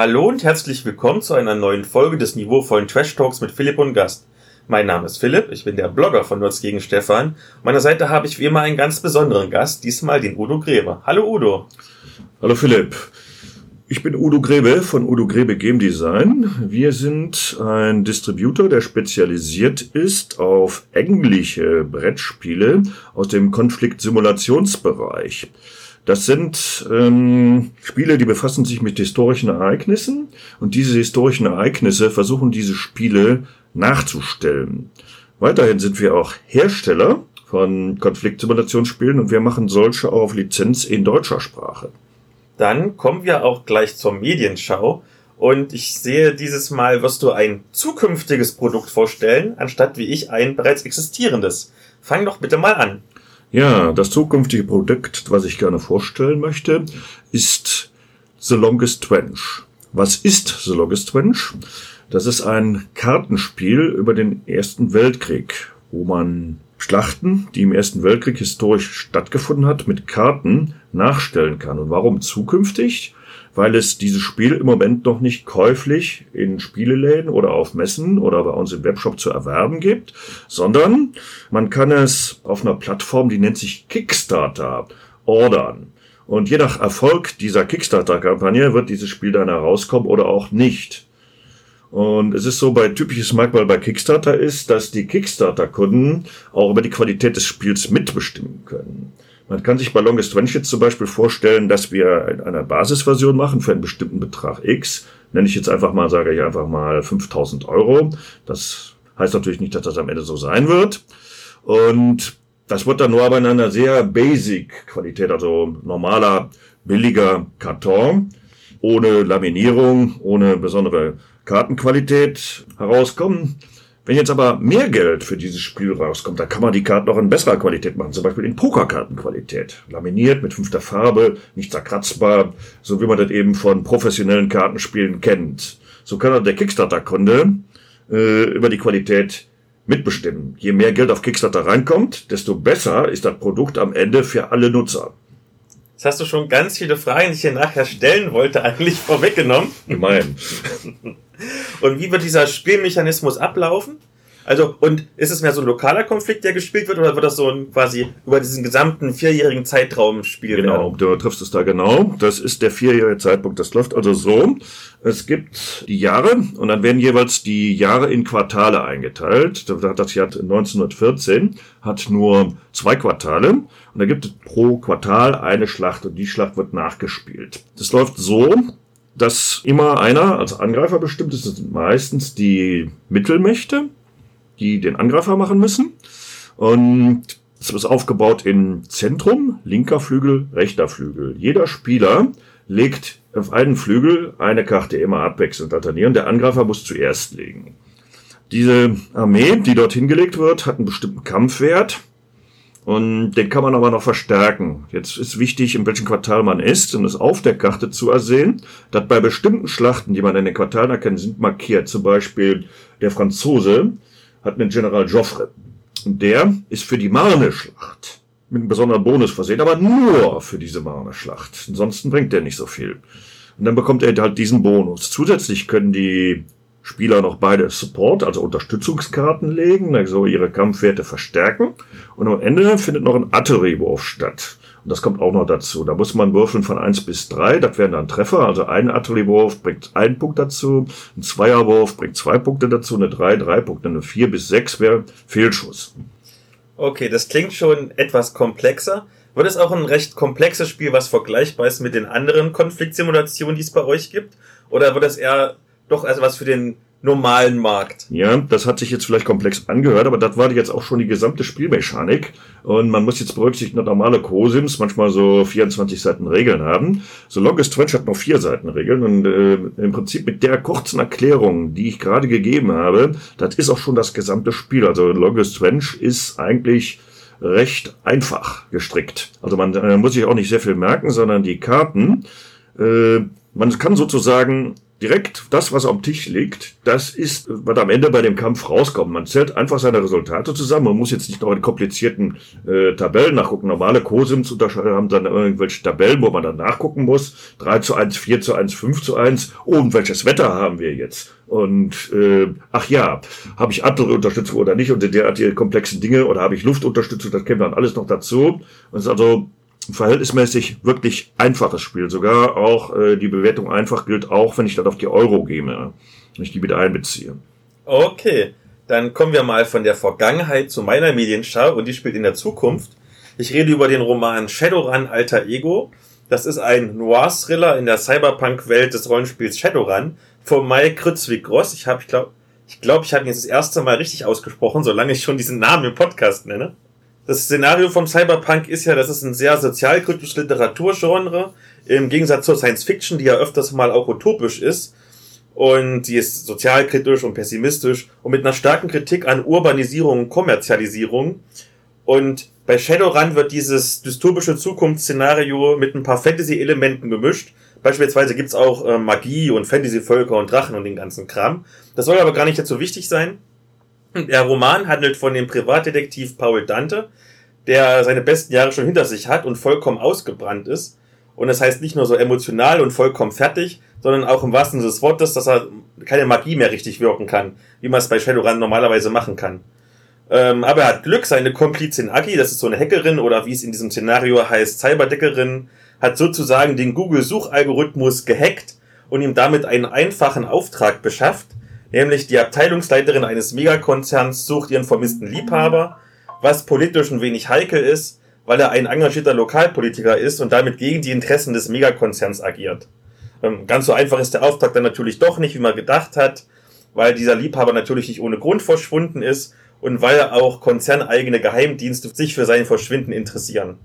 Hallo und herzlich willkommen zu einer neuen Folge des niveauvollen Trash Talks mit Philipp und Gast. Mein Name ist Philipp, ich bin der Blogger von Nerds gegen Stefan. Meiner Seite habe ich wie immer einen ganz besonderen Gast, diesmal den Udo Grebe. Hallo Udo. Hallo Philipp. Ich bin Udo Grebe von Udo Grebe Game Design. Wir sind ein Distributor, der spezialisiert ist auf englische Brettspiele aus dem Konfliktsimulationsbereich. Das sind ähm, Spiele, die befassen sich mit historischen Ereignissen und diese historischen Ereignisse versuchen diese Spiele nachzustellen. Weiterhin sind wir auch Hersteller von Konfliktsimulationsspielen und wir machen solche auch auf Lizenz in deutscher Sprache. Dann kommen wir auch gleich zur Medienschau. Und ich sehe, dieses Mal wirst du ein zukünftiges Produkt vorstellen, anstatt wie ich ein bereits existierendes. Fang doch bitte mal an. Ja, das zukünftige Produkt, was ich gerne vorstellen möchte, ist The Longest Trench. Was ist The Longest Trench? Das ist ein Kartenspiel über den Ersten Weltkrieg, wo man Schlachten, die im Ersten Weltkrieg historisch stattgefunden hat, mit Karten nachstellen kann. Und warum zukünftig? Weil es dieses Spiel im Moment noch nicht käuflich in Spieleläden oder auf Messen oder bei uns im Webshop zu erwerben gibt, sondern man kann es auf einer Plattform, die nennt sich Kickstarter, ordern. Und je nach Erfolg dieser Kickstarter-Kampagne wird dieses Spiel dann herauskommen oder auch nicht. Und es ist so, bei typisches Merkmal bei Kickstarter ist, dass die Kickstarter-Kunden auch über die Qualität des Spiels mitbestimmen können. Man kann sich bei Longest jetzt zum Beispiel vorstellen, dass wir eine Basisversion machen für einen bestimmten Betrag X. Nenne ich jetzt einfach mal, sage ich einfach mal 5000 Euro. Das heißt natürlich nicht, dass das am Ende so sein wird. Und das wird dann nur aber in einer sehr basic Qualität, also normaler, billiger Karton, ohne Laminierung, ohne besondere Kartenqualität herauskommen. Wenn jetzt aber mehr Geld für dieses Spiel rauskommt, dann kann man die Karten auch in besserer Qualität machen, zum Beispiel in Pokerkartenqualität. Laminiert mit fünfter Farbe, nicht zerkratzbar, so wie man das eben von professionellen Kartenspielen kennt. So kann dann der Kickstarter-Kunde äh, über die Qualität mitbestimmen. Je mehr Geld auf Kickstarter reinkommt, desto besser ist das Produkt am Ende für alle Nutzer. Jetzt hast du schon ganz viele Fragen, die ich hier nachher stellen wollte, eigentlich vorweggenommen. Gemein. Und wie wird dieser Spielmechanismus ablaufen? Also, und ist es mehr so ein lokaler Konflikt, der gespielt wird, oder wird das so ein quasi über diesen gesamten vierjährigen Zeitraum spielen? Genau, du triffst es da genau. Das ist der vierjährige Zeitpunkt. Das läuft also so. Es gibt die Jahre und dann werden jeweils die Jahre in Quartale eingeteilt. Das Jahr 1914 hat nur zwei Quartale und da gibt es pro Quartal eine Schlacht und die Schlacht wird nachgespielt. Das läuft so, dass immer einer als Angreifer bestimmt ist. Das sind meistens die Mittelmächte die den Angreifer machen müssen. Und es ist aufgebaut in Zentrum, linker Flügel, rechter Flügel. Jeder Spieler legt auf einen Flügel eine Karte immer abwechselnd alternieren. Der Angreifer muss zuerst legen. Diese Armee, die dort hingelegt wird, hat einen bestimmten Kampfwert. Und den kann man aber noch verstärken. Jetzt ist wichtig, in welchem Quartal man ist, und es auf der Karte zu ersehen, dass bei bestimmten Schlachten, die man in den Quartalen erkennt, sind markiert. Zum Beispiel der Franzose hat einen General Joffre. Und der ist für die Marne-Schlacht mit einem besonderen Bonus versehen, aber nur für diese Marne-Schlacht. Ansonsten bringt der nicht so viel. Und dann bekommt er halt diesen Bonus. Zusätzlich können die Spieler noch beide Support, also Unterstützungskarten legen, also ihre Kampfwerte verstärken. Und am Ende findet noch ein Artilleriewurf statt. Und das kommt auch noch dazu. Da muss man würfeln von eins bis drei. Das wären dann Treffer. Also ein Artilleriewurf bringt einen Punkt dazu. Ein Zweierwurf bringt zwei Punkte dazu. Eine drei, drei Punkte. Eine vier bis sechs wäre Fehlschuss. Okay, das klingt schon etwas komplexer. Wird es auch ein recht komplexes Spiel, was vergleichbar ist mit den anderen Konfliktsimulationen, die es bei euch gibt? Oder wird es eher doch also was für den normalen Markt. Ja, das hat sich jetzt vielleicht komplex angehört, aber das war jetzt auch schon die gesamte Spielmechanik. Und man muss jetzt berücksichtigen, dass normale Co-Sims manchmal so 24 Seiten Regeln haben. So Longest Trench hat noch vier Seiten Regeln und äh, im Prinzip mit der kurzen Erklärung, die ich gerade gegeben habe, das ist auch schon das gesamte Spiel. Also Longest Trench ist eigentlich recht einfach gestrickt. Also man äh, muss sich auch nicht sehr viel merken, sondern die Karten, äh, man kann sozusagen direkt das, was am Tisch liegt, das ist, was am Ende bei dem Kampf rauskommt. Man zählt einfach seine Resultate zusammen. Man muss jetzt nicht noch in komplizierten äh, Tabellen nachgucken. Normale Cosims haben dann irgendwelche Tabellen, wo man dann nachgucken muss. 3 zu 1, 4 zu 1, 5 zu 1. Oh, und welches Wetter haben wir jetzt? Und äh, ach ja, habe ich andere Unterstützung oder nicht und derartige komplexen Dinge oder habe ich Luftunterstützung, das käme dann alles noch dazu. Und ist also verhältnismäßig wirklich einfaches Spiel. Sogar auch äh, die Bewertung einfach gilt auch, wenn ich das auf die Euro gehe, wenn ich die mit einbeziehe. Okay, dann kommen wir mal von der Vergangenheit zu meiner Medienschau und die spielt in der Zukunft. Ich rede über den Roman Shadowrun Alter Ego. Das ist ein Noir-Thriller in der Cyberpunk-Welt des Rollenspiels Shadowrun von Mike Krützwig-Gross. Ich habe, ich glaube, ich glaube, ich habe ihn jetzt das erste Mal richtig ausgesprochen, solange ich schon diesen Namen im Podcast nenne. Das Szenario vom Cyberpunk ist ja, das ist ein sehr sozialkritisches Literaturgenre, im Gegensatz zur Science Fiction, die ja öfters mal auch utopisch ist. Und die ist sozialkritisch und pessimistisch und mit einer starken Kritik an Urbanisierung und Kommerzialisierung. Und bei Shadowrun wird dieses dystopische Zukunftsszenario mit ein paar Fantasy-Elementen gemischt. Beispielsweise gibt's auch äh, Magie und Fantasy-Völker und Drachen und den ganzen Kram. Das soll aber gar nicht jetzt so wichtig sein. Der Roman handelt von dem Privatdetektiv Paul Dante, der seine besten Jahre schon hinter sich hat und vollkommen ausgebrannt ist. Und das heißt nicht nur so emotional und vollkommen fertig, sondern auch im wahrsten Sinne des Wortes, dass er keine Magie mehr richtig wirken kann, wie man es bei Shadowrun normalerweise machen kann. Ähm, aber er hat Glück, seine Komplizin Agi, das ist so eine Hackerin oder wie es in diesem Szenario heißt, Cyberdeckerin, hat sozusagen den Google-Suchalgorithmus gehackt und ihm damit einen einfachen Auftrag beschafft, Nämlich die Abteilungsleiterin eines Megakonzerns sucht ihren vermissten Liebhaber, was politisch ein wenig heikel ist, weil er ein engagierter Lokalpolitiker ist und damit gegen die Interessen des Megakonzerns agiert. Ähm, ganz so einfach ist der Auftrag dann natürlich doch nicht, wie man gedacht hat, weil dieser Liebhaber natürlich nicht ohne Grund verschwunden ist und weil auch konzerneigene Geheimdienste sich für sein Verschwinden interessieren.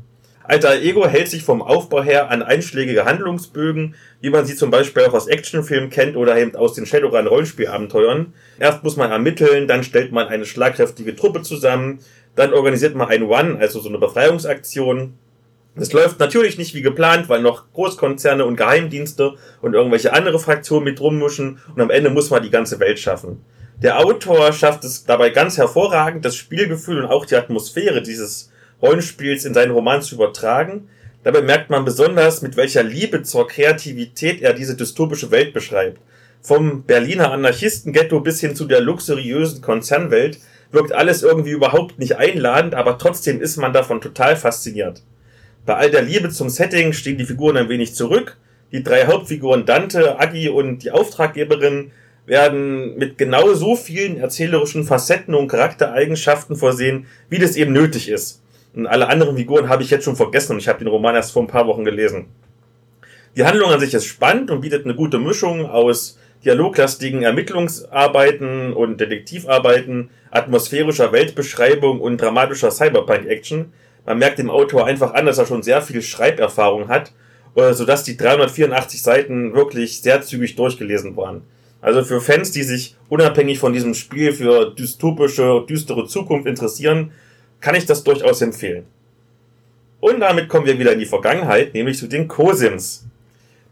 Alter Ego hält sich vom Aufbau her an einschlägige Handlungsbögen, wie man sie zum Beispiel auch aus Actionfilmen kennt oder eben aus den Shadowrun Rollenspielabenteuern. Erst muss man ermitteln, dann stellt man eine schlagkräftige Truppe zusammen, dann organisiert man ein One, also so eine Befreiungsaktion. Es läuft natürlich nicht wie geplant, weil noch Großkonzerne und Geheimdienste und irgendwelche andere Fraktionen mit rummischen und am Ende muss man die ganze Welt schaffen. Der Autor schafft es dabei ganz hervorragend, das Spielgefühl und auch die Atmosphäre dieses Rollenspiels in seinen Roman zu übertragen. Dabei merkt man besonders, mit welcher Liebe zur Kreativität er diese dystopische Welt beschreibt. Vom Berliner Anarchistenghetto bis hin zu der luxuriösen Konzernwelt wirkt alles irgendwie überhaupt nicht einladend, aber trotzdem ist man davon total fasziniert. Bei all der Liebe zum Setting stehen die Figuren ein wenig zurück. Die drei Hauptfiguren Dante, Agi und die Auftraggeberin werden mit genau so vielen erzählerischen Facetten und Charaktereigenschaften versehen, wie das eben nötig ist. Und alle anderen Figuren habe ich jetzt schon vergessen und ich habe den Roman erst vor ein paar Wochen gelesen. Die Handlung an sich ist spannend und bietet eine gute Mischung aus dialoglastigen Ermittlungsarbeiten und Detektivarbeiten, atmosphärischer Weltbeschreibung und dramatischer Cyberpunk-Action. Man merkt dem Autor einfach an, dass er schon sehr viel Schreiberfahrung hat, äh, sodass die 384 Seiten wirklich sehr zügig durchgelesen waren. Also für Fans, die sich unabhängig von diesem Spiel für dystopische, düstere Zukunft interessieren, kann ich das durchaus empfehlen. Und damit kommen wir wieder in die Vergangenheit, nämlich zu den Cosims.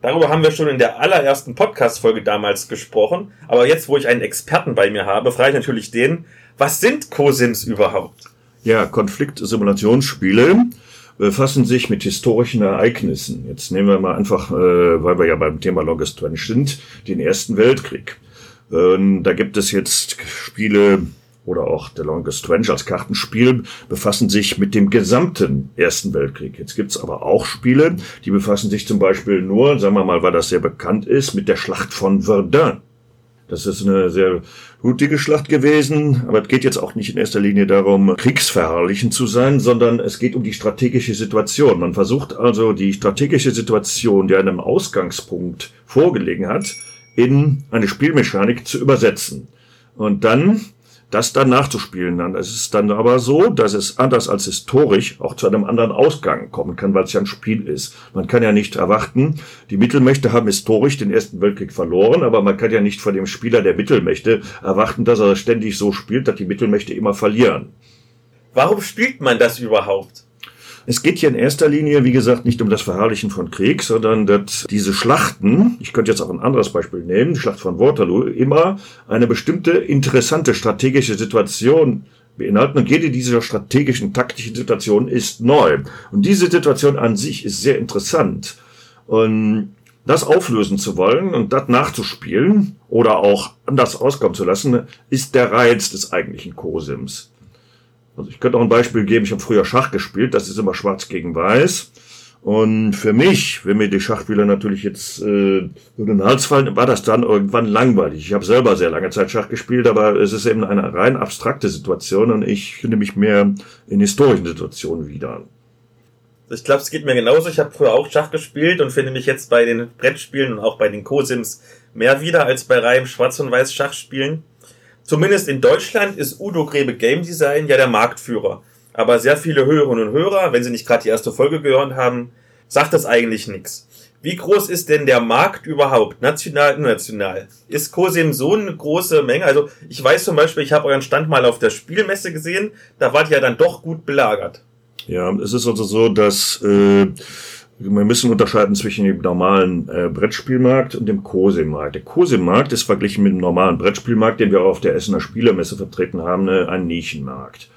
Darüber haben wir schon in der allerersten Podcast-Folge damals gesprochen, aber jetzt, wo ich einen Experten bei mir habe, frage ich natürlich den, was sind Cosims überhaupt? Ja, Konfliktsimulationsspiele befassen sich mit historischen Ereignissen. Jetzt nehmen wir mal einfach, äh, weil wir ja beim Thema Longest Range sind, den Ersten Weltkrieg. Ähm, da gibt es jetzt Spiele oder auch The Longest Strange als Kartenspiel befassen sich mit dem gesamten Ersten Weltkrieg. Jetzt gibt's aber auch Spiele, die befassen sich zum Beispiel nur, sagen wir mal, weil das sehr bekannt ist, mit der Schlacht von Verdun. Das ist eine sehr blutige Schlacht gewesen, aber es geht jetzt auch nicht in erster Linie darum, kriegsverherrlichen zu sein, sondern es geht um die strategische Situation. Man versucht also die strategische Situation, die einem Ausgangspunkt vorgelegen hat, in eine Spielmechanik zu übersetzen. Und dann das dann nachzuspielen. Dann ist es dann aber so, dass es anders als historisch auch zu einem anderen Ausgang kommen kann, weil es ja ein Spiel ist. Man kann ja nicht erwarten, die Mittelmächte haben historisch den Ersten Weltkrieg verloren, aber man kann ja nicht von dem Spieler der Mittelmächte erwarten, dass er ständig so spielt, dass die Mittelmächte immer verlieren. Warum spielt man das überhaupt? Es geht hier in erster Linie, wie gesagt, nicht um das Verherrlichen von Krieg, sondern dass diese Schlachten, ich könnte jetzt auch ein anderes Beispiel nehmen, die Schlacht von Waterloo, immer eine bestimmte interessante strategische Situation beinhalten und jede dieser strategischen, taktischen Situationen ist neu. Und diese Situation an sich ist sehr interessant. Und das auflösen zu wollen und das nachzuspielen oder auch anders auskommen zu lassen, ist der Reiz des eigentlichen Cosims. Also ich könnte auch ein Beispiel geben, ich habe früher Schach gespielt, das ist immer schwarz gegen weiß. Und für mich, wenn mir die Schachspieler natürlich jetzt äh, über den Hals fallen, war das dann irgendwann langweilig. Ich habe selber sehr lange Zeit Schach gespielt, aber es ist eben eine rein abstrakte Situation und ich finde mich mehr in historischen Situationen wieder. Ich glaube, es geht mir genauso. Ich habe früher auch Schach gespielt und finde mich jetzt bei den Brettspielen und auch bei den Co-Sims mehr wieder als bei reinem Schwarz- und Weiß Schachspielen. Zumindest in Deutschland ist Udo Grebe Game Design ja der Marktführer. Aber sehr viele Hörerinnen und Hörer, wenn sie nicht gerade die erste Folge gehört haben, sagt das eigentlich nichts. Wie groß ist denn der Markt überhaupt, national und national? Ist COSIM so eine große Menge? Also ich weiß zum Beispiel, ich habe euren Stand mal auf der Spielmesse gesehen, da wart ihr ja dann doch gut belagert. Ja, es ist also so, dass äh, wir müssen unterscheiden zwischen dem normalen äh, Brettspielmarkt und dem COSIM-Markt. Der COSIM-Markt ist verglichen mit dem normalen Brettspielmarkt, den wir auf der Essener Spielermesse vertreten haben, äh, ein Nischenmarkt.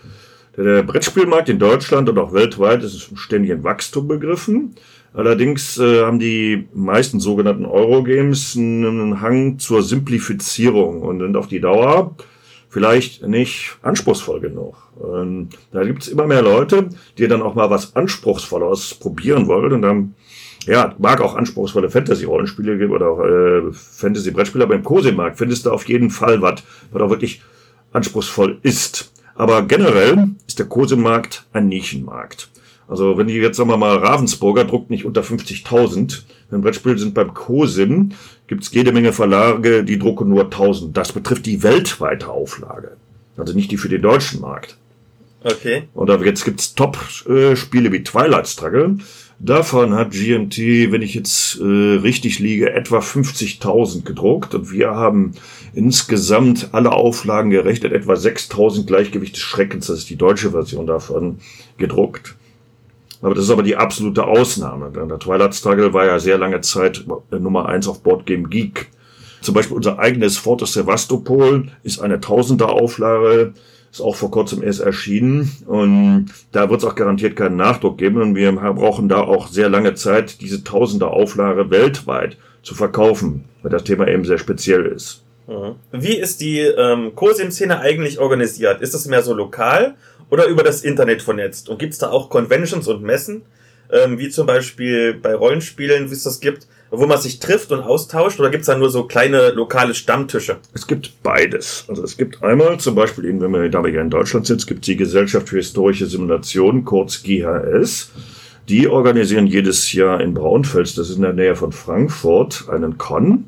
Der Brettspielmarkt in Deutschland und auch weltweit ist ständig in Wachstum begriffen. Allerdings äh, haben die meisten sogenannten Eurogames einen Hang zur Simplifizierung und sind auf die Dauer vielleicht nicht anspruchsvoll genug. Und da gibt es immer mehr Leute, die dann auch mal was Anspruchsvolles probieren wollen und dann ja, mag auch anspruchsvolle Fantasy-Rollenspiele geben oder auch äh, Fantasy-Brettspiele, aber im Cosim-Markt findest du auf jeden Fall was, was auch wirklich anspruchsvoll ist. Aber generell ist der Kosemarkt ein Nischenmarkt. Also wenn die jetzt sagen wir mal Ravensburger druckt nicht unter 50.000, wenn Brettspiele sind beim Cosim, gibt's jede Menge Verlage, die drucken nur 1000. Das betrifft die weltweite Auflage, also nicht die für den deutschen Markt. Okay. Oder jetzt gibt's Top-Spiele wie Twilight Struggle. Davon hat GMT, wenn ich jetzt äh, richtig liege, etwa 50.000 gedruckt und wir haben insgesamt alle Auflagen gerechnet, etwa 6.000 Gleichgewicht des Schreckens, das ist die deutsche Version davon, gedruckt. Aber das ist aber die absolute Ausnahme. Denn der Twilight Struggle war ja sehr lange Zeit Nummer eins auf Board Game Geek. Zum Beispiel unser eigenes Forte Sevastopol ist eine Tausender Auflage, ist auch vor kurzem erst erschienen und da wird es auch garantiert keinen Nachdruck geben und wir brauchen da auch sehr lange Zeit, diese Tausender Auflage weltweit zu verkaufen, weil das Thema eben sehr speziell ist. Mhm. Wie ist die ähm, COSIM-Szene eigentlich organisiert? Ist das mehr so lokal oder über das Internet vernetzt? Und gibt es da auch Conventions und Messen, ähm, wie zum Beispiel bei Rollenspielen, wie es das gibt, wo man sich trifft und austauscht? Oder gibt es da nur so kleine lokale Stammtische? Es gibt beides. Also es gibt einmal zum Beispiel, eben, wenn wir da hier in Deutschland es gibt die Gesellschaft für historische Simulationen, kurz GHS. Die organisieren jedes Jahr in Braunfels, das ist in der Nähe von Frankfurt, einen Con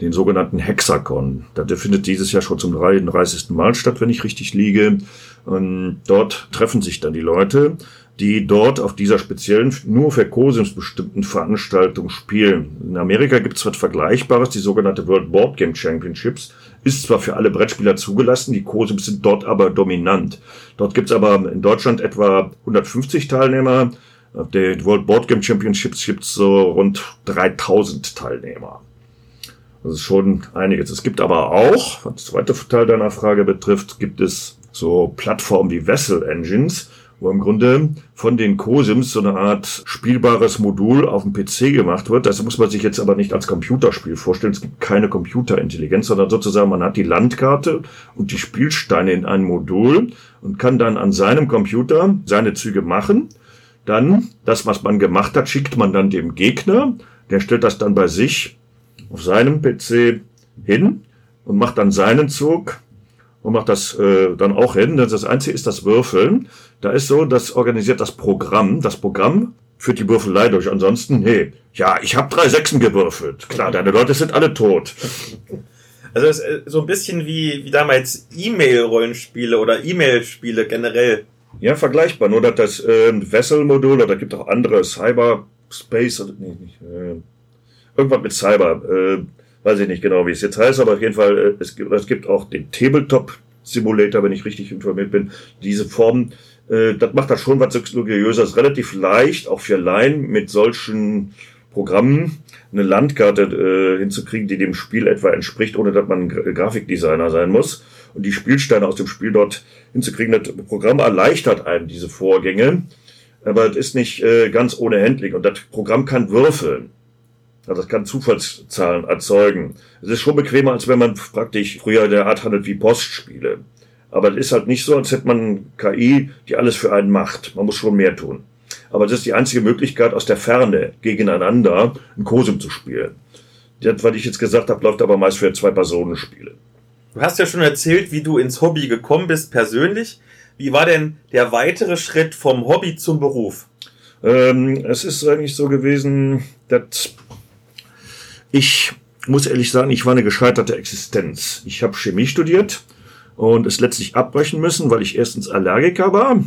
den sogenannten Hexakon. Der findet dieses Jahr schon zum 33. Mal statt, wenn ich richtig liege. Und dort treffen sich dann die Leute, die dort auf dieser speziellen, nur für Cosims bestimmten Veranstaltung spielen. In Amerika gibt es was Vergleichbares, die sogenannte World Board Game Championships. Ist zwar für alle Brettspieler zugelassen, die Cosims sind dort aber dominant. Dort gibt es aber in Deutschland etwa 150 Teilnehmer. Auf der World Board Game Championships gibt es so rund 3000 Teilnehmer. Das ist schon einiges. Es gibt aber auch, was der zweite Teil deiner Frage betrifft, gibt es so Plattformen wie Vessel Engines, wo im Grunde von den COSIMs so eine Art spielbares Modul auf dem PC gemacht wird. Das muss man sich jetzt aber nicht als Computerspiel vorstellen. Es gibt keine Computerintelligenz, sondern sozusagen man hat die Landkarte und die Spielsteine in einem Modul und kann dann an seinem Computer seine Züge machen. Dann das, was man gemacht hat, schickt man dann dem Gegner. Der stellt das dann bei sich auf seinem PC hin und macht dann seinen Zug und macht das äh, dann auch hin. Das Einzige ist das Würfeln. Da ist so, das organisiert das Programm. Das Programm führt die Würfelei durch. Ansonsten, hey, ja, ich habe drei Sechsen gewürfelt. Klar, deine Leute sind alle tot. Also es ist äh, so ein bisschen wie, wie damals E-Mail-Rollenspiele oder E-Mail-Spiele generell. Ja, vergleichbar. Nur dass das äh, Vessel-Modul oder gibt auch andere Cyberspace oder nee, nicht, äh, irgendwas mit Cyber. Äh, weiß ich nicht genau, wie es jetzt heißt, aber auf jeden Fall, äh, es, gibt, es gibt auch den Tabletop Simulator, wenn ich richtig informiert bin. Diese Form Äh, das macht das schon was luxuriöses, relativ leicht, auch für Laien mit solchen Programmen eine Landkarte äh, hinzukriegen, die dem Spiel etwa entspricht, ohne dass man Grafikdesigner sein muss. Und die Spielsteine aus dem Spiel dort hinzukriegen, das Programm erleichtert einem diese Vorgänge, aber es ist nicht äh, ganz ohne Handling. Und das Programm kann würfeln. Also das kann Zufallszahlen erzeugen. Es ist schon bequemer, als wenn man praktisch früher der Art handelt wie Postspiele. Aber es ist halt nicht so, als hätte man KI, die alles für einen macht. Man muss schon mehr tun. Aber das ist die einzige Möglichkeit, aus der Ferne gegeneinander ein Kosim zu spielen. Das, was ich jetzt gesagt habe, läuft aber meist für zwei Personen Spiele. Du hast ja schon erzählt, wie du ins Hobby gekommen bist persönlich. Wie war denn der weitere Schritt vom Hobby zum Beruf? Ähm, es ist eigentlich so gewesen, dass ich muss ehrlich sagen, ich war eine gescheiterte Existenz. Ich habe Chemie studiert und es letztlich abbrechen müssen, weil ich erstens Allergiker war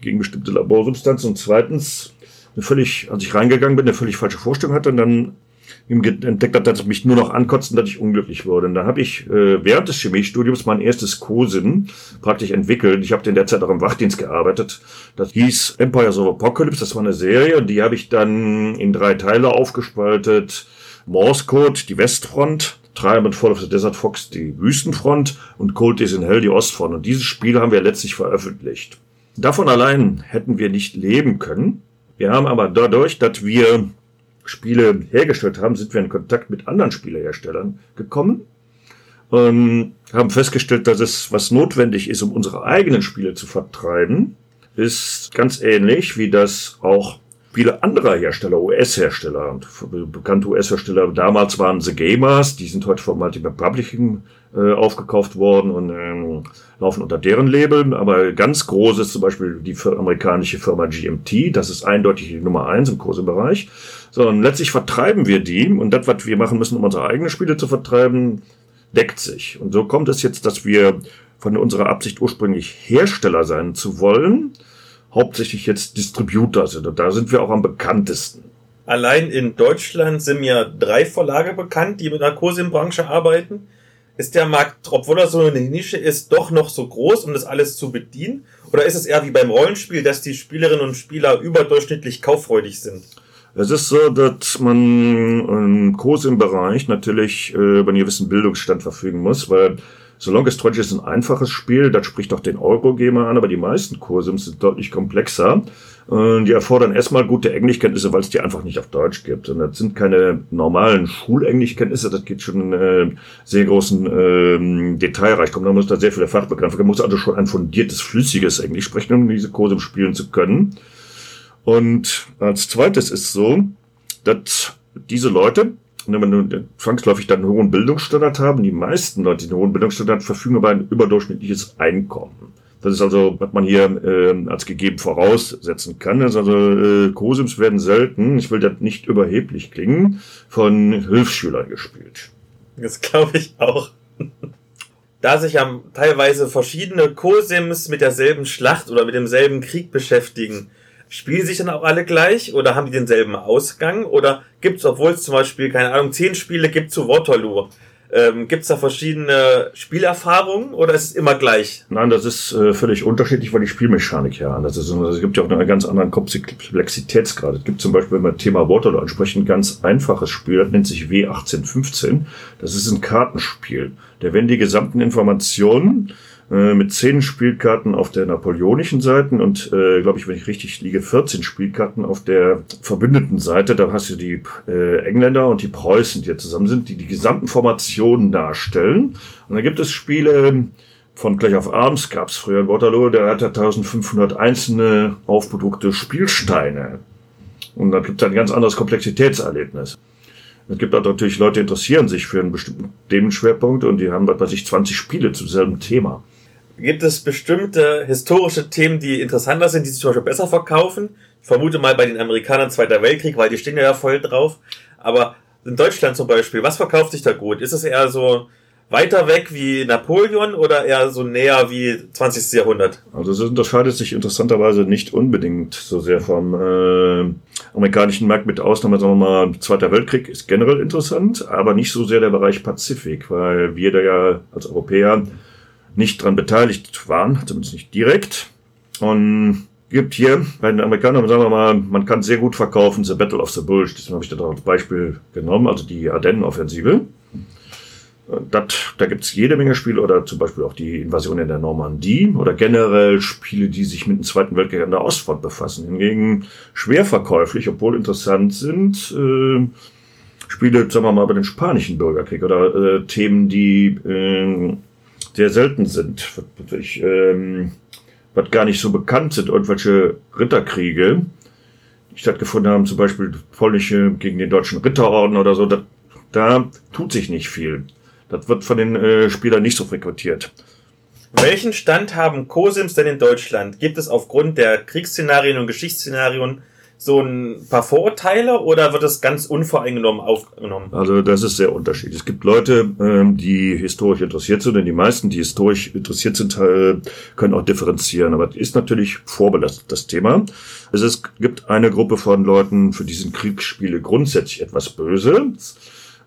gegen bestimmte Laborsubstanzen und zweitens eine völlig, als ich reingegangen bin, eine völlig falsche Vorstellung hatte und dann entdeckt hat, dass es mich nur noch ankotzt und dass ich unglücklich wurde. Und da habe ich äh, während des Chemiestudiums mein erstes COSIN praktisch entwickelt. Ich habe in der Zeit auch im Wachdienst gearbeitet. Das hieß Empires of Apocalypse, das war eine Serie und die habe ich dann in drei Teile aufgespaltet. Morse Code, die Westfront, Triumph Fall of the Desert Fox, die Wüstenfront und Cold is in Hell, die Ostfront. Und dieses Spiel haben wir letztlich veröffentlicht. Davon allein hätten wir nicht leben können. Wir haben aber dadurch, dass wir Spiele hergestellt haben, sind wir in Kontakt mit anderen Spieleherstellern gekommen und haben festgestellt, dass es, was notwendig ist, um unsere eigenen Spiele zu vertreiben, ist ganz ähnlich, wie das auch Spiele anderer Hersteller, US-Hersteller, bekannte US-Hersteller, damals waren The Gamers, die sind heute von Multiple Publishing äh, aufgekauft worden und ähm, laufen unter deren Label, aber ganz groß ist zum Beispiel die amerikanische Firma GMT, das ist eindeutig die Nummer eins im Kursebereich. So, und letztlich vertreiben wir die. Und das, was wir machen müssen, um unsere eigenen Spiele zu vertreiben, deckt sich. Und so kommt es jetzt, dass wir von unserer Absicht ursprünglich Hersteller sein zu wollen, hauptsächlich jetzt Distributor sind. Und da sind wir auch am bekanntesten. Allein in Deutschland sind mir drei Verlage bekannt, die mit der Cosim-Branche arbeiten. Ist der Markt, obwohl er so eine Nische ist, doch noch so groß, um das alles zu bedienen? Oder ist es eher wie beim Rollenspiel, dass die Spielerinnen und Spieler überdurchschnittlich kauffreudig sind? Es ist so, dass man im Cosim-Bereich natürlich äh, über einen gewissen Bildungsstand verfügen muss, weil Solange Strange ist ein einfaches Spiel, das spricht auch den Eurogamer an, aber die meisten Kursims sind deutlich komplexer. Die erfordern erstmal gute Englischkenntnisse, weil es die einfach nicht auf Deutsch gibt. Und das sind keine normalen Schulenglischkenntnisse, das geht schon äh, sehr großen äh, Detailreich. Kommt, da muss da sehr viele Fachbegriffe. Man muss also schon ein fundiertes, flüssiges Englisch sprechen, um diese Kurse spielen zu können. Und als zweites ist so, dass diese Leute, wenn man zwangsläufig dann einen hohen Bildungsstandard haben, die meisten Leute, die einen hohen Bildungsstandard verfügen über ein überdurchschnittliches Einkommen. Das ist also, was man hier äh, als gegeben voraussetzen kann. Das ist also äh, Cosims werden selten, ich will das nicht überheblich klingen, von Hilfsschülern gespielt. Das glaube ich auch. da sich ja teilweise verschiedene Cosims mit derselben Schlacht oder mit demselben Krieg beschäftigen, Spielen sich dann auch alle gleich oder haben die denselben Ausgang? Oder gibt es, obwohl es zum Beispiel, keine Ahnung, zehn Spiele gibt zu Waterloo, ähm, gibt es da verschiedene Spielerfahrungen oder ist es immer gleich? Nein, das ist äh, völlig unterschiedlich, weil die Spielmechanik ja anders ist. Es gibt ja auch einen ganz anderen Komplexitätsgrad. Es gibt zum Beispiel, wenn wir Thema Waterloo ansprechen, ein ganz einfaches Spiel, das nennt sich W1815. Das ist ein Kartenspiel. Da werden die gesamten Informationen äh, mit zehn Spielkarten auf der napoleonischen Seite und, äh, glaube ich, wenn ich richtig liege, 14 Spielkarten auf der verbündeten Seite. Da hast du die äh, Engländer und die Preußen, die hier zusammen sind, die die gesamten Formationen darstellen. Und da gibt es Spiele, von gleich auf abends gab es früher in Waterloo, der hat 1500 einzelne aufbedruckte Spielsteine. Und da gibt es ein ganz anderes Komplexitätserlebnis. Es gibt auch natürlich Leute, die interessieren sich für einen bestimmten Themenschwerpunkt und die haben, was weiß ich, 20 Spiele zum selben Thema. Gibt es bestimmte historische Themen, die interessanter sind, die sich zum Beispiel besser verkaufen? Ich vermute mal bei den Amerikanern Zweiter Weltkrieg, weil die stehen ja voll drauf. Aber in Deutschland zum Beispiel, was verkauft sich da gut? Ist es eher so weiter weg wie Napoleon oder eher so näher wie 20. Jahrhundert? Also es unterscheidet sich interessanterweise nicht unbedingt so sehr vom äh, amerikanischen Markt mit Ausnahme, sagen wir mal, Zweiter Weltkrieg ist generell interessant, aber nicht so sehr der Bereich Pazifik, weil wir da ja als Europäer nicht dran beteiligt waren, zumindest nicht direkt. Und gibt hier bei den Amerikanern, sagen wir mal, man kann sehr gut verkaufen, The Battle of the Bulge. Das habe ich da als Beispiel genommen, also die Ardennen-Offensive. Das, da gibt's jede Menge Spiele oder zum Beispiel auch die Invasion in der Normandie oder generell Spiele, die sich mit dem Zweiten Weltkrieg an der Ostfront befassen. Hingegen schwer verkäuflich, obwohl interessant sind, äh, Spiele, sagen wir mal, über den spanischen Bürgerkrieg oder äh, Themen, die äh, sehr selten sind, wirklich, ähm, was gar nicht so bekannt sind, irgendwelche Ritterkriege, die stattgefunden haben, zum Beispiel polnische gegen den deutschen Ritterorden oder so, da, da tut sich nicht viel. Das wird von den äh, Spielern nicht so frequentiert. Welchen Stand haben Cosims denn in Deutschland? Gibt es aufgrund der Kriegsszenarien und Geschichtsszenarien so ein paar Vorurteile oder wird das ganz unvoreingenommen aufgenommen? Also das ist sehr unterschiedlich. Es gibt Leute, ähm, die historisch interessiert sind, denn die meisten, die historisch interessiert sind, äh, können auch differenzieren. Aber es ist natürlich vorbelastet, das Thema. Es ist, gibt eine Gruppe von Leuten, für die sind Kriegsspiele grundsätzlich etwas böse.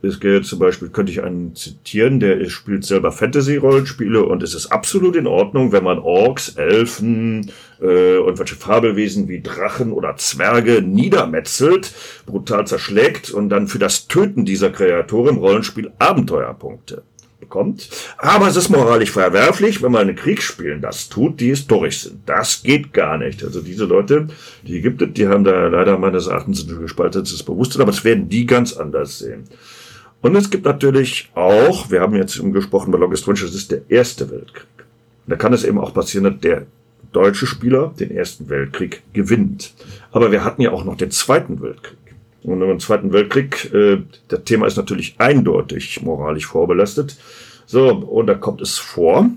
Es gilt zum Beispiel, könnte ich einen zitieren, der spielt selber Fantasy-Rollenspiele und es ist absolut in Ordnung, wenn man Orks, Elfen äh, und welche Fabelwesen wie Drachen oder Zwerge niedermetzelt, brutal zerschlägt und dann für das Töten dieser Kreaturen im Rollenspiel Abenteuerpunkte bekommt. Aber es ist moralisch verwerflich, wenn man in Kriegsspielen das tut, die historisch sind. Das geht gar nicht. Also diese Leute, die gibt es, die haben da leider meines Erachtens ein gespaltetes Bewusstsein, aber das werden die ganz anders sehen. Und es gibt natürlich auch, wir haben jetzt gesprochen bei Longest Range, das ist der Erste Weltkrieg. Da kann es eben auch passieren, dass der deutsche Spieler den Ersten Weltkrieg gewinnt. Aber wir hatten ja auch noch den Zweiten Weltkrieg. Und im Zweiten Weltkrieg, äh, das Thema ist natürlich eindeutig moralisch vorbelastet. So, und da kommt es vor,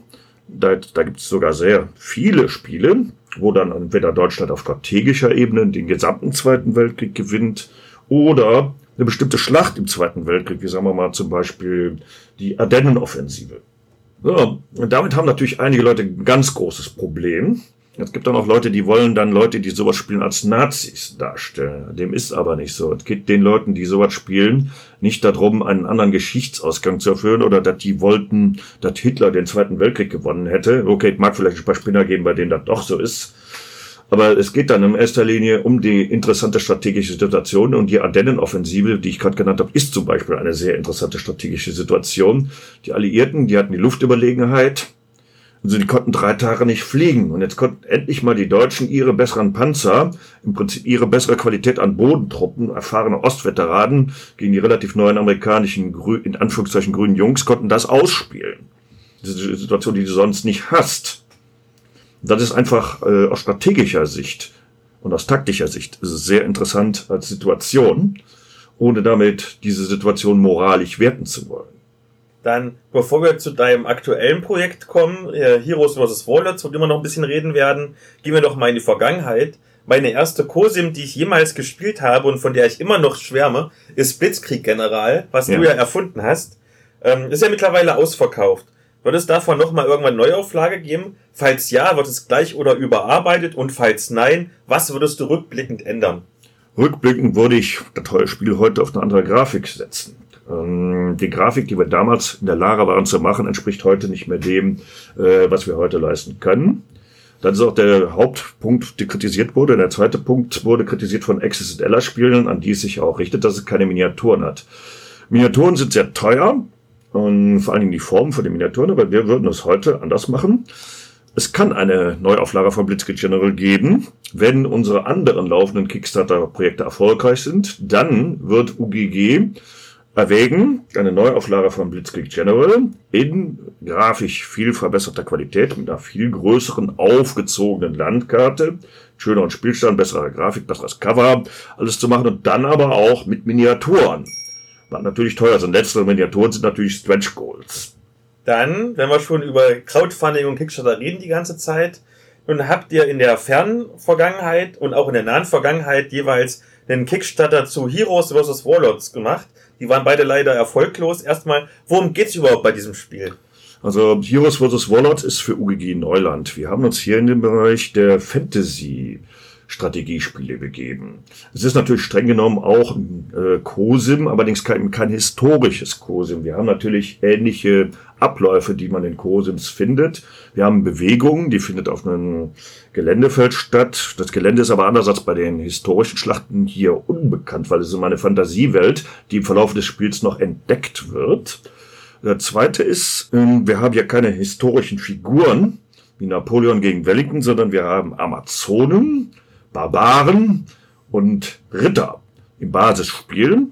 da, da gibt es sogar sehr viele Spiele, wo dann entweder Deutschland auf strategischer Ebene den gesamten Zweiten Weltkrieg gewinnt oder eine bestimmte Schlacht im Zweiten Weltkrieg, wie sagen wir mal zum Beispiel die Ardennenoffensive. So, und damit haben natürlich einige Leute ein ganz großes Problem. Es gibt dann auch Leute, die wollen dann Leute, die sowas spielen, als Nazis darstellen. Dem ist aber nicht so. Es geht den Leuten, die sowas spielen, nicht darum, einen anderen Geschichtsausgang zu erfüllen oder dass die wollten, dass Hitler den Zweiten Weltkrieg gewonnen hätte. Okay, es mag vielleicht ein paar Spinner geben, bei denen das doch so ist. Aber es geht dann in erster Linie um die interessante strategische Situation und die Ardennenoffensive, die ich gerade genannt habe, ist zum Beispiel eine sehr interessante strategische Situation. Die Alliierten, die hatten die Luftüberlegenheit, also die konnten drei Tage nicht fliegen. Und jetzt konnten endlich mal die Deutschen ihre besseren Panzer, im Prinzip ihre bessere Qualität an Bodentruppen, erfahrene Ostveteranen gegen die relativ neuen amerikanischen, in Anführungszeichen grünen Jungs, konnten das ausspielen. Diese Situation, die du sonst nicht hast. Das ist einfach äh, aus strategischer Sicht und aus taktischer Sicht sehr interessant als Situation, ohne damit diese Situation moralisch werten zu wollen. Dann, bevor wir zu deinem aktuellen Projekt kommen, äh, Heroes vs. Warlords, worüber wir noch ein bisschen reden werden, gehen wir doch mal in die Vergangenheit. Meine erste COSIM, die ich jemals gespielt habe und von der ich immer noch schwärme, ist Blitzkrieg General, was ja. du ja erfunden hast. Ähm, ist ja mittlerweile ausverkauft. Wird es davon nochmal irgendwann Neuauflage geben? Falls ja, wird es gleich oder überarbeitet? Und falls nein, was würdest du rückblickend ändern? Rückblickend würde ich das tolle Spiel heute auf eine andere Grafik setzen. Ähm, die Grafik, die wir damals in der Lage waren zu machen, entspricht heute nicht mehr dem, äh, was wir heute leisten können. Das ist auch der Hauptpunkt, der kritisiert wurde. Der zweite Punkt wurde kritisiert von Access Spielen, an die es sich auch richtet, dass es keine Miniaturen hat. Miniaturen sind sehr teuer, und vor allen Dingen die Form von den Miniaturen, aber wir würden es heute anders machen. Es kann eine Neuauflage von Blitzkrieg General geben. Wenn unsere anderen laufenden Kickstarter-Projekte erfolgreich sind, dann wird UGG erwägen, eine Neuauflage von Blitzkrieg General in grafisch viel verbesserter Qualität mit einer viel größeren aufgezogenen Landkarte, schöneren Spielstand, besserer Grafik, besseres Cover, alles zu machen und dann aber auch mit Miniaturen natürlich teuer sind. Letztere Miniaturen sind natürlich Stretch Goals. Dann, wenn wir schon über Crowdfunding und Kickstarter reden die ganze Zeit, nun habt ihr in der fernen Vergangenheit und auch in der nahen Vergangenheit jeweils einen Kickstarter zu Heroes vs. Warlords gemacht. Die waren beide leider erfolglos. Erstmal, worum geht's überhaupt bei diesem Spiel? Also Heroes vs. Warlords ist für UGG Neuland. Wir haben uns hier in dem Bereich der Fantasy Strategiespiele begeben. Es ist natürlich streng genommen auch ein äh, COSIM, allerdings kein, kein historisches COSIM. Wir haben natürlich ähnliche Abläufe, die man in COSIMs findet. Wir haben Bewegungen, die findet auf einem Geländefeld statt. Das Gelände ist aber anders als bei den historischen Schlachten hier unbekannt, weil es immer eine Fantasiewelt, die im Verlauf des Spiels noch entdeckt wird. Der zweite ist, ähm, wir haben ja keine historischen Figuren wie Napoleon gegen Wellington, sondern wir haben Amazonen, Barbaren und Ritter im Basisspiel,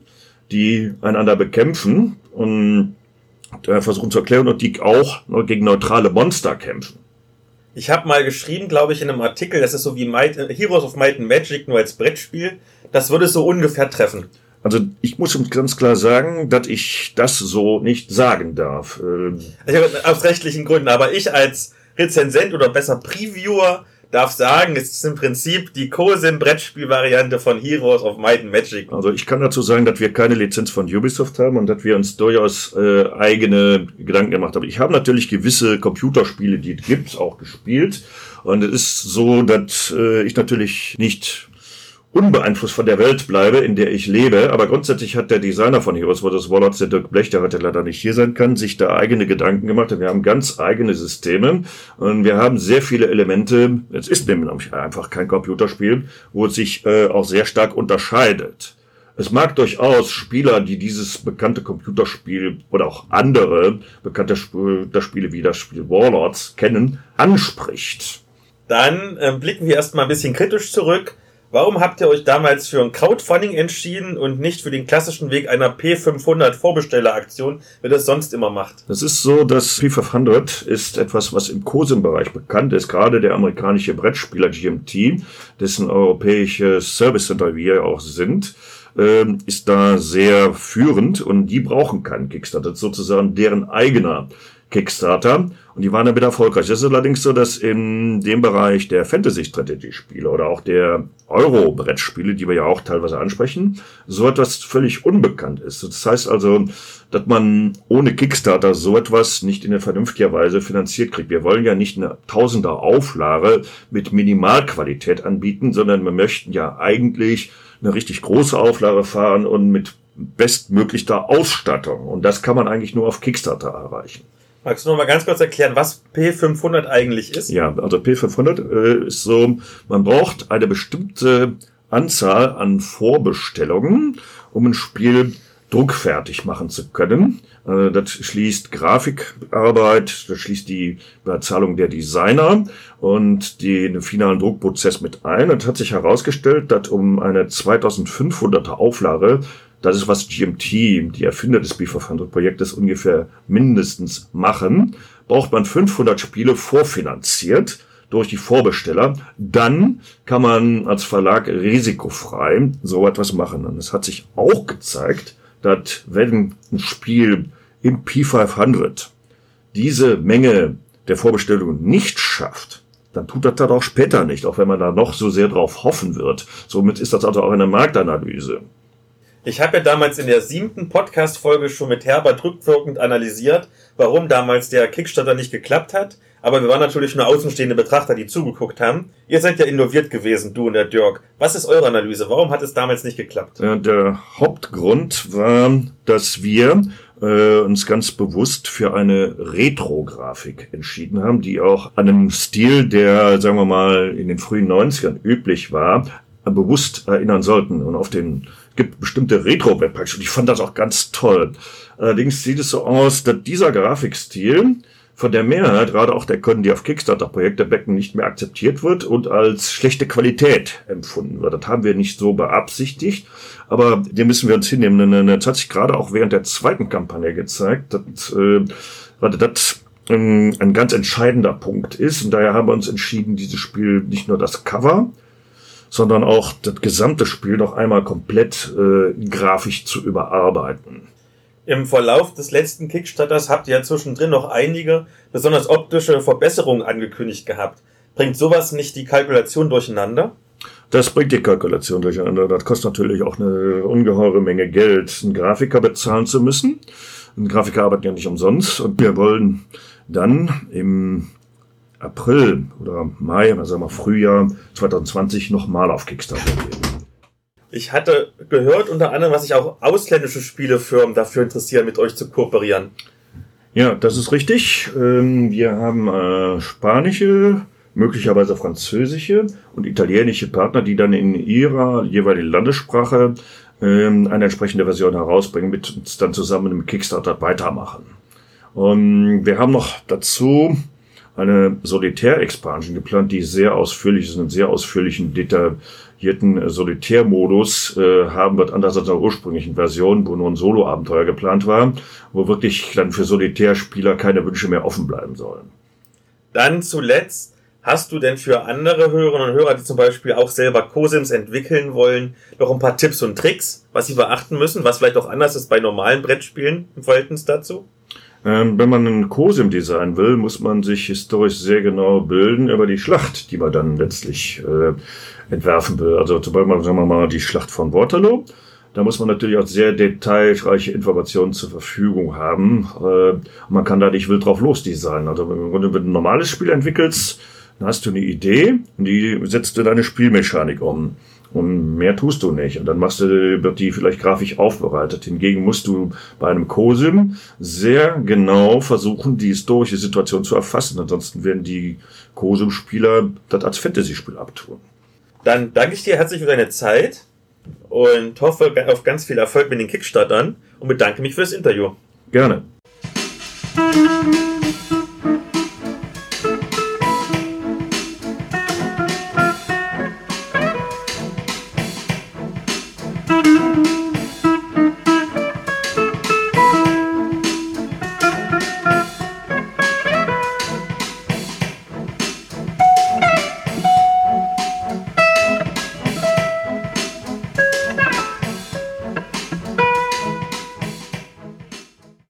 die einander bekämpfen und äh, versuchen zu erklären und die auch gegen neutrale Monster kämpfen. Ich habe mal geschrieben, glaube ich, in einem Artikel, das ist so wie Might, äh, Heroes of Might and Magic nur als Brettspiel. Das würde so ungefähr treffen. Also ich muss ganz klar sagen, dass ich das so nicht sagen darf. Ähm, aus rechtlichen Gründen, aber ich als Rezensent oder besser Previewer darf sagen, es ist im Prinzip die COSIM-Brettspielvariante von Heroes of Might and Magic. Also ich kann dazu sagen, dass wir keine Lizenz von Ubisoft haben und dass wir uns durchaus äh, eigene Gedanken gemacht haben. Ich habe natürlich gewisse Computerspiele, die gibt's auch gespielt. Und es ist so, dass äh, ich natürlich nicht unbeeinflusst von der Welt bleibe, in der ich lebe. Aber grundsätzlich hat der Designer von Heroes vs. Warlords, der Dirk Blech, der heute leider nicht hier sein kann, sich da eigene Gedanken gemacht. Wir haben ganz eigene Systeme. Und wir haben sehr viele Elemente. Es ist nämlich einfach kein Computerspiel, wo es sich äh, auch sehr stark unterscheidet. Es mag durchaus Spieler, die dieses bekannte Computerspiel oder auch andere bekannte Spiele wie das Spiel Warlords kennen, anspricht. Dann äh, blicken wir erstmal ein bisschen kritisch zurück Warum habt ihr euch damals für ein Crowdfunding entschieden und nicht für den klassischen Weg einer P500 Vorbestelleraktion, wie das sonst immer macht? Das ist so, dass P500 ist etwas, was im COSIM-Bereich bekannt ist. Gerade der amerikanische Brettspieler GMT, dessen europäische Service Center wir auch sind, ähm, ist da sehr führend und die brauchen keinen Kickstarter. Das ist sozusagen deren eigener Kickstarter und die waren damit erfolgreich. Es ist allerdings so, dass in dem Bereich der Fantasy-Strategie-Spiele oder auch der Euro-Brettspiele, die wir ja auch teilweise ansprechen, so etwas völlig unbekannt ist. Das heißt also, dass man ohne Kickstarter so etwas nicht in einer vernünftiger Weise finanziert kriegt. Wir wollen ja nicht eine Tausender Auflage mit Minimalqualität anbieten, sondern wir möchten ja eigentlich eine richtig große Auflage fahren und mit bestmöglicher Ausstattung. Und das kann man eigentlich nur auf Kickstarter erreichen. Magst du noch mal ganz kurz erklären, was P500 eigentlich ist? Ja, also P500 äh, ist so, man braucht eine bestimmte Anzahl an Vorbestellungen, um ein Spiel druckfertig machen zu können. Äh, das schließt Grafikarbeit, das schließt die Bezahlung der Designer und den finalen Druckprozess mit ein. Und hat sich herausgestellt, dass um eine 2500er Auflage das ist, was GMT, die Erfinder des B500-Projektes, ungefähr mindestens machen. Braucht man 500 Spiele vorfinanziert durch die Vorbesteller, dann kann man als Verlag risikofrei so etwas machen. Und es hat sich auch gezeigt, dass wenn ein Spiel im P500 diese Menge der Vorbestellungen nicht schafft, dann tut das dann auch später nicht, auch wenn man da noch so sehr drauf hoffen wird. Somit ist das also auch eine Marktanalyse. Ich habe ja damals in der siebten Podcast-Folge schon mit Herbert rückwirkend analysiert, warum damals der Kickstarter nicht geklappt hat. Aber wir waren natürlich nur außenstehende Betrachter, die zugeguckt haben. Ihr seid ja involviert gewesen, du und der Dirk. Was ist eure Analyse? Warum hat es damals nicht geklappt? Der Hauptgrund war, dass wir äh, uns ganz bewusst für eine Retro-Grafik entschieden haben, die auch an einem Stil, der, sagen wir mal, in den frühen 90ern üblich war, bewusst erinnern sollten und auf den gibt bestimmte Retro-Webpacks und ich fand das auch ganz toll. Allerdings sieht es so aus, dass dieser Grafikstil von der Mehrheit, gerade auch der Kunden, die auf Kickstarter-Projekte backen, nicht mehr akzeptiert wird und als schlechte Qualität empfunden wird. Das haben wir nicht so beabsichtigt, aber dem müssen wir uns hinnehmen. Das hat sich gerade auch während der zweiten Kampagne gezeigt, dass, äh, das ähm, ein ganz entscheidender Punkt ist und daher haben wir uns entschieden, dieses Spiel nicht nur das Cover, sondern auch das gesamte Spiel noch einmal komplett äh, grafisch zu überarbeiten. Im Verlauf des letzten Kickstarters habt ihr ja zwischendrin noch einige besonders optische Verbesserungen angekündigt gehabt. Bringt sowas nicht die Kalkulation durcheinander? Das bringt die Kalkulation durcheinander. Das kostet natürlich auch eine ungeheure Menge Geld, einen Grafiker bezahlen zu müssen. Ein Grafiker arbeitet ja nicht umsonst und wir wollen dann im April oder Mai, also sagen wir Frühjahr 2020 nochmal auf Kickstarter gehen. Ich hatte gehört unter anderem, was sich auch ausländische Spielefirmen dafür interessieren, mit euch zu kooperieren. Ja, das ist richtig. Ähm, wir haben äh, spanische, möglicherweise französische und italienische Partner, die dann in ihrer jeweiligen Landessprache ähm, eine entsprechende Version herausbringen, mit uns dann zusammen im Kickstarter weitermachen. Und wir haben noch dazu eine Solitär-Expansion geplant, die sehr ausführlich ist, einen sehr ausführlichen, detaillierten Solitär-Modus äh, haben wird, anders als in der ursprünglichen Version, wo nur ein Solo-Abenteuer geplant war, wo wirklich dann für Solitärspieler keine Wünsche mehr offen bleiben sollen. Dann zuletzt, hast du denn für andere Hörerinnen und Hörer, die zum Beispiel auch selber Cosims entwickeln wollen, noch ein paar Tipps und Tricks, was sie beachten müssen, was vielleicht auch anders ist bei normalen Brettspielen im Verhältnis dazu? Ähm, wenn man einen COSIM designen will, muss man sich historisch sehr genau bilden über die Schlacht, die man dann letztlich äh, entwerfen will. Also zum Beispiel, sagen wir mal, die Schlacht von Waterloo. Da muss man natürlich auch sehr detailreiche Informationen zur Verfügung haben. Äh, man kann da nicht wild drauf losdesignen. Also wenn du ein normales Spiel entwickelst, dann hast du eine Idee und die setzt du deine Spielmechanik um. Und mehr tust du nicht. Und dann machst du, wird die vielleicht grafisch aufbereitet. Hingegen musst du bei einem COSIM sehr genau versuchen, die historische Situation zu erfassen. Ansonsten werden die COSIM-Spieler das als Fantasy-Spiel abtun. Dann danke ich dir herzlich für deine Zeit und hoffe auf ganz viel Erfolg mit den Kickstartern und bedanke mich für das Interview. Gerne.